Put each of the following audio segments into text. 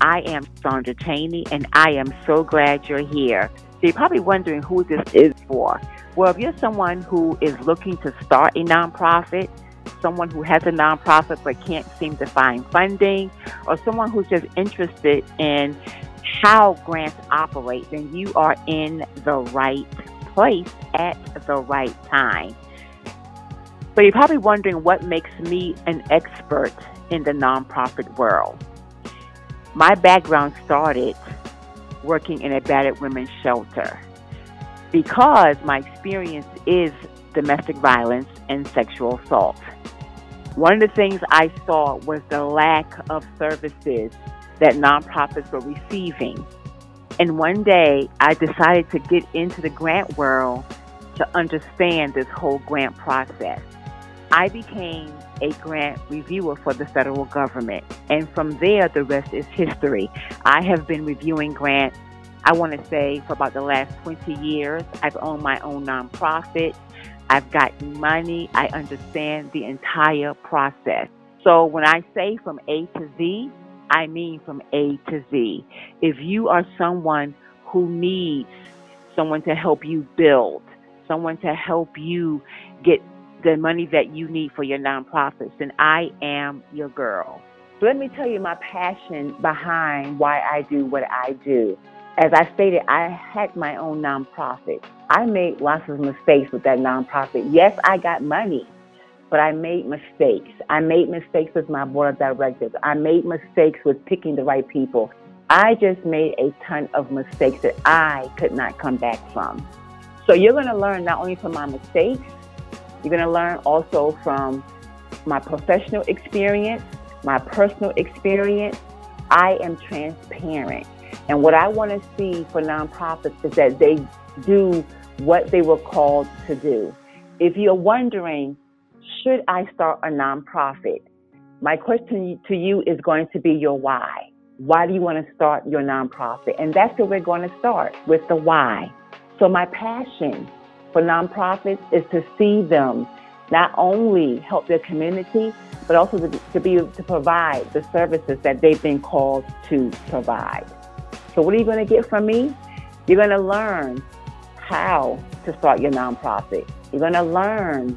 I am Sandra Cheney, and I am so glad you're here. So you're probably wondering who this is for. Well, if you're someone who is looking to start a nonprofit, someone who has a nonprofit but can't seem to find funding, or someone who's just interested in how grants operate, then you are in the right place at the right time. But you're probably wondering what makes me an expert in the nonprofit world. My background started working in a battered women's shelter because my experience is domestic violence and sexual assault. One of the things I saw was the lack of services that nonprofits were receiving. And one day I decided to get into the grant world to understand this whole grant process. I became a grant reviewer for the federal government. And from there, the rest is history. I have been reviewing grants, I want to say, for about the last 20 years. I've owned my own nonprofit. I've gotten money. I understand the entire process. So when I say from A to Z, I mean from A to Z. If you are someone who needs someone to help you build, someone to help you get the money that you need for your nonprofits, And I am your girl. Let me tell you my passion behind why I do what I do. As I stated, I had my own nonprofit. I made lots of mistakes with that nonprofit. Yes, I got money, but I made mistakes. I made mistakes with my board of directors. I made mistakes with picking the right people. I just made a ton of mistakes that I could not come back from. So you're going to learn not only from my mistakes, you're going to learn also from my professional experience, my personal experience. I am transparent. And what I want to see for nonprofits is that they do what they were called to do. If you're wondering, should I start a nonprofit? My question to you is going to be your why. Why do you want to start your nonprofit? And that's where we're going to start with the why. So, my passion for nonprofits is to see them not only help their community, but also to, to be able to provide the services that they've been called to provide. So, what are you going to get from me? You're going to learn how to start your nonprofit. You're going to learn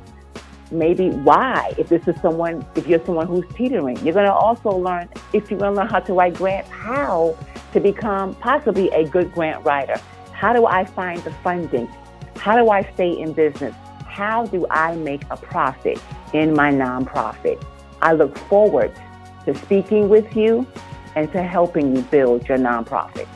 maybe why, if this is someone, if you're someone who's teetering. You're going to also learn, if you want to learn how to write grants, how to become possibly a good grant writer. How do I find the funding? How do I stay in business? How do I make a profit in my nonprofit? I look forward to speaking with you and to helping you build your nonprofit.